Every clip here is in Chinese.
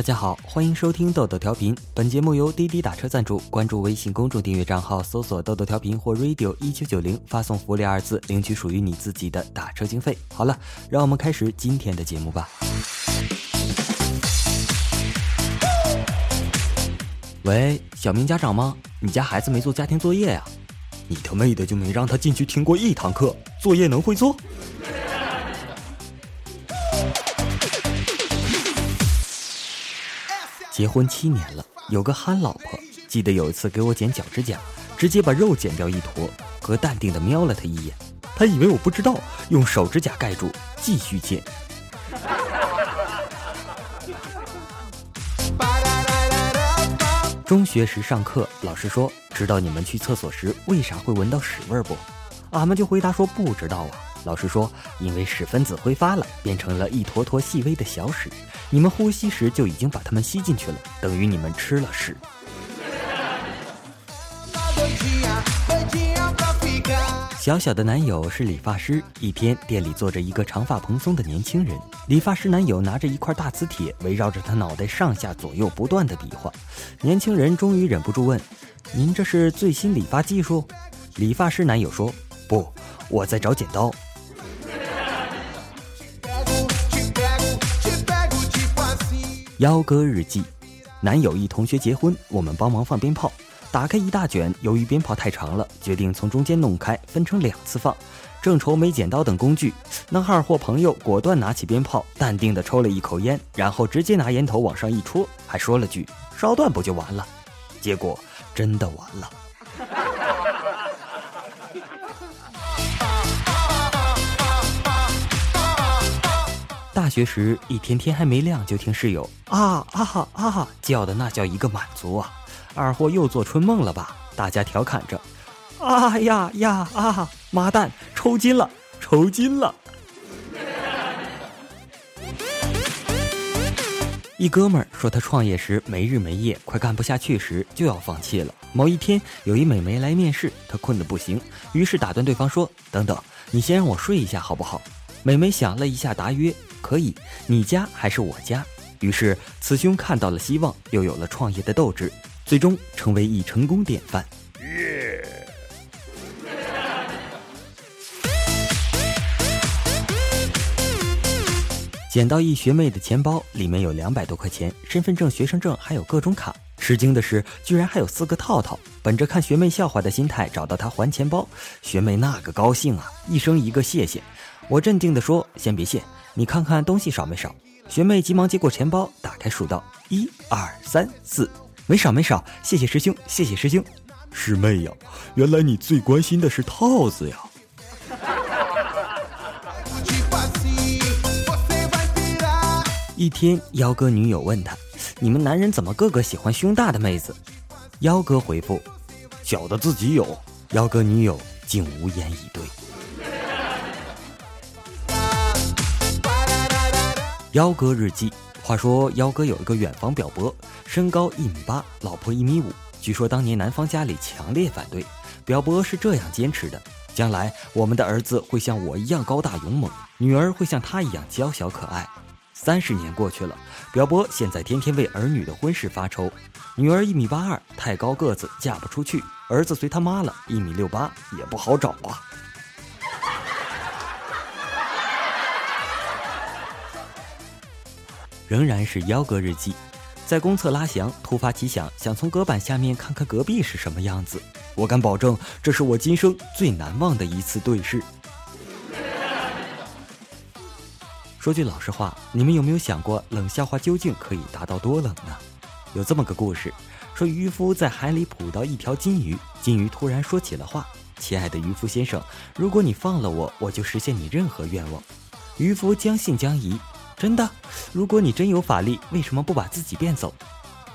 大家好，欢迎收听豆豆调频。本节目由滴滴打车赞助，关注微信公众订阅账号，搜索“豆豆调频”或 “radio 一九九零”，发送“福利”二字，领取属于你自己的打车经费。好了，让我们开始今天的节目吧。喂，小明家长吗？你家孩子没做家庭作业呀？你他妹的就没让他进去听过一堂课，作业能会做？结婚七年了，有个憨老婆。记得有一次给我剪脚趾甲，直接把肉剪掉一坨。哥淡定的瞄了她一眼，她以为我不知道，用手指甲盖住，继续剪。中学时上课，老师说：“知道你们去厕所时为啥会闻到屎味不？”俺们就回答说：“不知道啊。”老师说：“因为屎分子挥发了，变成了一坨坨细微的小屎，你们呼吸时就已经把它们吸进去了，等于你们吃了屎。”小小的男友是理发师，一天店里坐着一个长发蓬松的年轻人，理发师男友拿着一块大磁铁，围绕着他脑袋上下左右不断的比划。年轻人终于忍不住问：“您这是最新理发技术？”理发师男友说：“不，我在找剪刀。”幺哥日记，男友一同学结婚，我们帮忙放鞭炮。打开一大卷，由于鞭炮太长了，决定从中间弄开，分成两次放。正愁没剪刀等工具，男孩或朋友果断拿起鞭炮，淡定地抽了一口烟，然后直接拿烟头往上一戳，还说了句“烧断不就完了”。结果真的完了。学时，一天天还没亮，就听室友啊啊哈啊哈叫的那叫一个满足啊。二货又做春梦了吧？大家调侃着：“啊呀呀啊！妈蛋，抽筋了，抽筋了！”一哥们儿说，他创业时没日没夜，快干不下去时就要放弃了。某一天，有一美眉来面试，他困得不行，于是打断对方说：“等等，你先让我睡一下好不好？”美眉想了一下，答曰：“可以，你家还是我家？”于是此兄看到了希望，又有了创业的斗志。最终成为一成功典范。捡到一学妹的钱包，里面有两百多块钱，身份证、学生证，还有各种卡。吃惊的是，居然还有四个套套。本着看学妹笑话的心态，找到她还钱包。学妹那个高兴啊，一声一个谢谢。我镇定地说：“先别谢，你看看东西少没少。”学妹急忙接过钱包，打开数道：一二三四。没少没少，谢谢师兄，谢谢师兄。师妹呀，原来你最关心的是套子呀。一天，幺哥女友问他：“你们男人怎么个个喜欢胸大的妹子？”幺哥回复：“小的自己有。”幺哥女友竟无言以对。幺哥日记。话说，幺哥有一个远房表伯，身高一米八，老婆一米五。据说当年男方家里强烈反对，表伯是这样坚持的：将来我们的儿子会像我一样高大勇猛，女儿会像他一样娇小可爱。三十年过去了，表伯现在天天为儿女的婚事发愁。女儿一米八二，太高个子嫁不出去；儿子随他妈了，一米六八，也不好找啊。仍然是幺哥日记，在公厕拉翔，突发奇想，想从隔板下面看看隔壁是什么样子。我敢保证，这是我今生最难忘的一次对视。说句老实话，你们有没有想过，冷笑话究竟可以达到多冷呢？有这么个故事，说渔夫在海里捕到一条金鱼，金鱼突然说起了话：“亲爱的渔夫先生，如果你放了我，我就实现你任何愿望。”渔夫将信将疑。真的，如果你真有法力，为什么不把自己变走？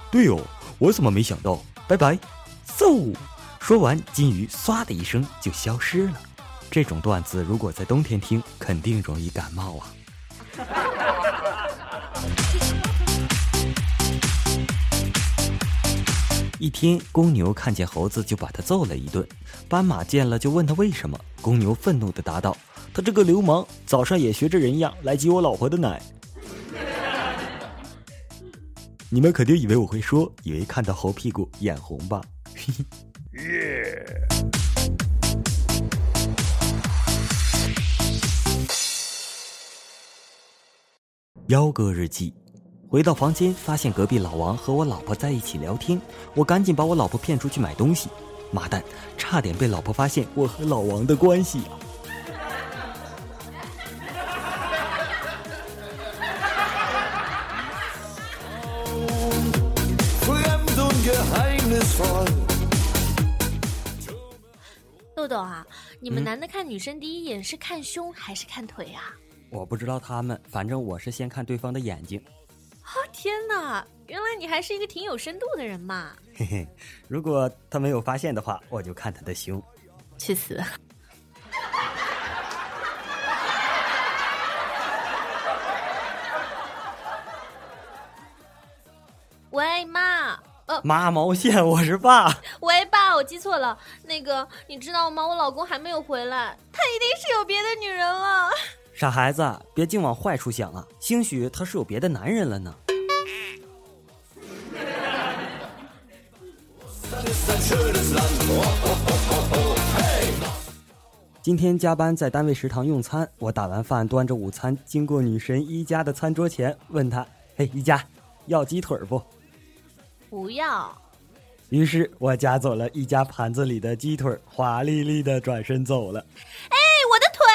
对哦，我怎么没想到？拜拜，嗖！说完，金鱼唰的一声就消失了。这种段子如果在冬天听，肯定容易感冒啊。一天，公牛看见猴子就把他揍了一顿，斑马见了就问他为什么，公牛愤怒的答道：“他这个流氓，早上也学着人样来挤我老婆的奶。”你们肯定以为我会说，以为看到猴屁股眼红吧？嘿嘿耶！幺哥日记，回到房间，发现隔壁老王和我老婆在一起聊天，我赶紧把我老婆骗出去买东西。妈蛋，差点被老婆发现我和老王的关系啊！你们男的看女生第一眼是看胸还是看腿啊？我不知道他们，反正我是先看对方的眼睛。哦天哪，原来你还是一个挺有深度的人嘛！嘿嘿，如果他没有发现的话，我就看他的胸。去死！呃，妈毛线，我是爸。喂，爸，我记错了。那个，你知道吗？我老公还没有回来，他一定是有别的女人了。傻孩子，别净往坏处想啊！兴许他是有别的男人了呢。今天加班在单位食堂用餐，我打完饭端着午餐经过女神一家的餐桌前，问她：“嘿，一家，要鸡腿不？”不要。于是我夹走了一家盘子里的鸡腿，华丽丽的转身走了。哎，我的腿！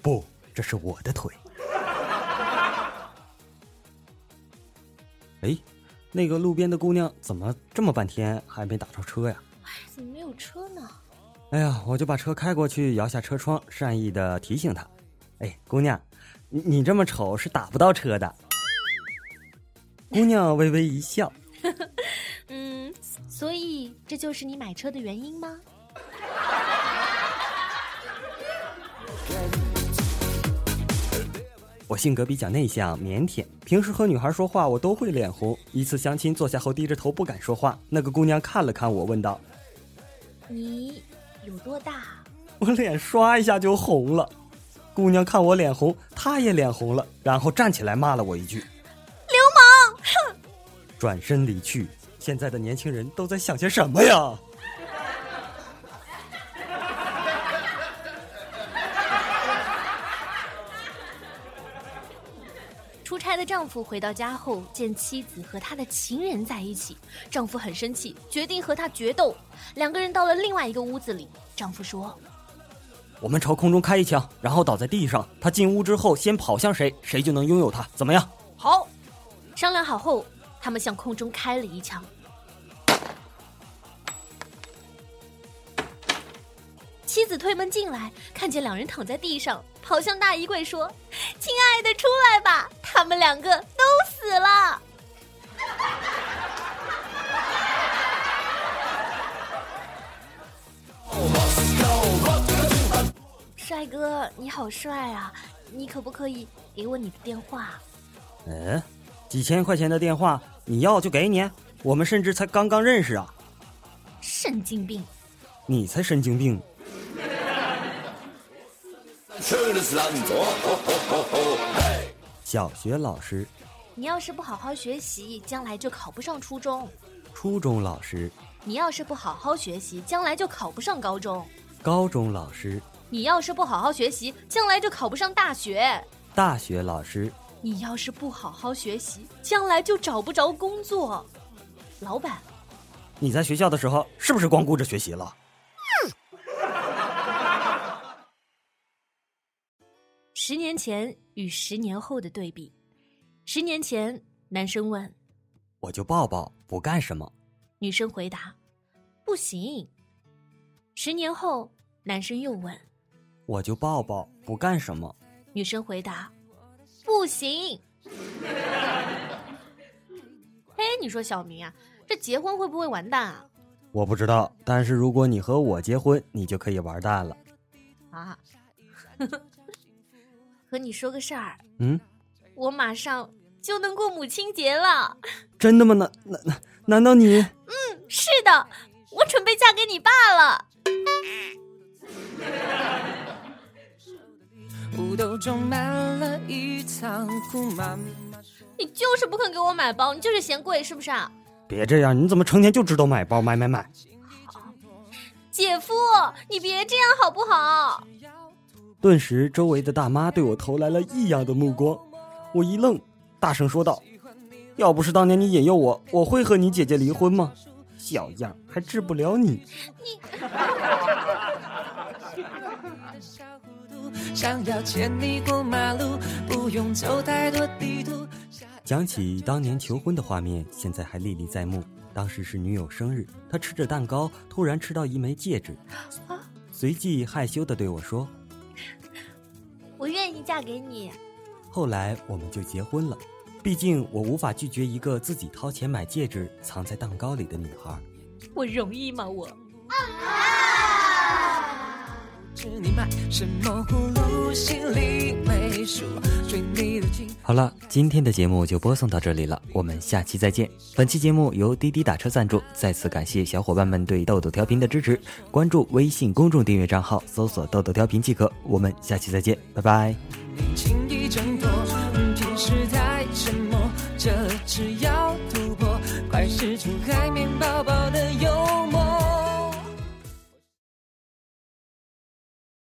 不，这是我的腿。哎，那个路边的姑娘怎么这么半天还没打着车呀？哎，怎么没有车呢？哎呀，我就把车开过去，摇下车窗，善意的提醒她：“哎，姑娘，你你这么丑是打不到车的。”姑娘微微一笑。这就是你买车的原因吗？我性格比较内向腼腆，平时和女孩说话我都会脸红。一次相亲坐下后低着头不敢说话，那个姑娘看了看我，问道：“你有多大？”我脸刷一下就红了。姑娘看我脸红，她也脸红了，然后站起来骂了我一句。流氓！”哼转身离去。现在的年轻人都在想些什么呀？出差的丈夫回到家后，见妻子和他的情人在一起，丈夫很生气，决定和他决斗。两个人到了另外一个屋子里，丈夫说：“我们朝空中开一枪，然后倒在地上。他进屋之后，先跑向谁，谁就能拥有他。怎么样？”好，商量好后。他们向空中开了一枪，妻子推门进来，看见两人躺在地上，跑向大衣柜说：“亲爱的，出来吧，他们两个都死了。”帅哥，你好帅啊！你可不可以给我你的电话？嗯。几千块钱的电话，你要就给你。我们甚至才刚刚认识啊！神经病！你才神经病！小学老师，你要是不好好学习，将来就考不上初中。初中老师，你要是不好好学习，将来就考不上高中。高中老师，你要是不好好学习，将来就考不上大学。大学老师。你要是不好好学习，将来就找不着工作。老板，你在学校的时候是不是光顾着学习了？十年前与十年后的对比。十年前，男生问：“我就抱抱，不干什么。”女生回答：“不行。”十年后，男生又问：“我就抱抱，不干什么。”女生回答。不行，哎，你说小明啊，这结婚会不会完蛋啊？我不知道，但是如果你和我结婚，你就可以完蛋了。啊，和你说个事儿。嗯，我马上就能过母亲节了。真的吗？难难难难道你？嗯，是的，我准备嫁给你爸了。你就是不肯给我买包，你就是嫌贵是不是啊？别这样，你怎么成天就知道买包买买买？姐夫，你别这样好不好？顿时，周围的大妈对我投来了异样的目光。我一愣，大声说道：“要不是当年你引诱我，我会和你姐姐离婚吗？小样，还治不了你！” 你。讲起当年求婚的画面，现在还历历在目。当时是女友生日，他吃着蛋糕，突然吃到一枚戒指，随即害羞的对我说：“我愿意嫁给你。”后来我们就结婚了，毕竟我无法拒绝一个自己掏钱买戒指、藏在蛋糕里的女孩。我容易吗？我。好了，今天的节目就播送到这里了，我们下期再见。本期节目由滴滴打车赞助，再次感谢小伙伴们对豆豆调频的支持。关注微信公众订阅账号，搜索“豆豆调频”即可。我们下期再见，拜拜。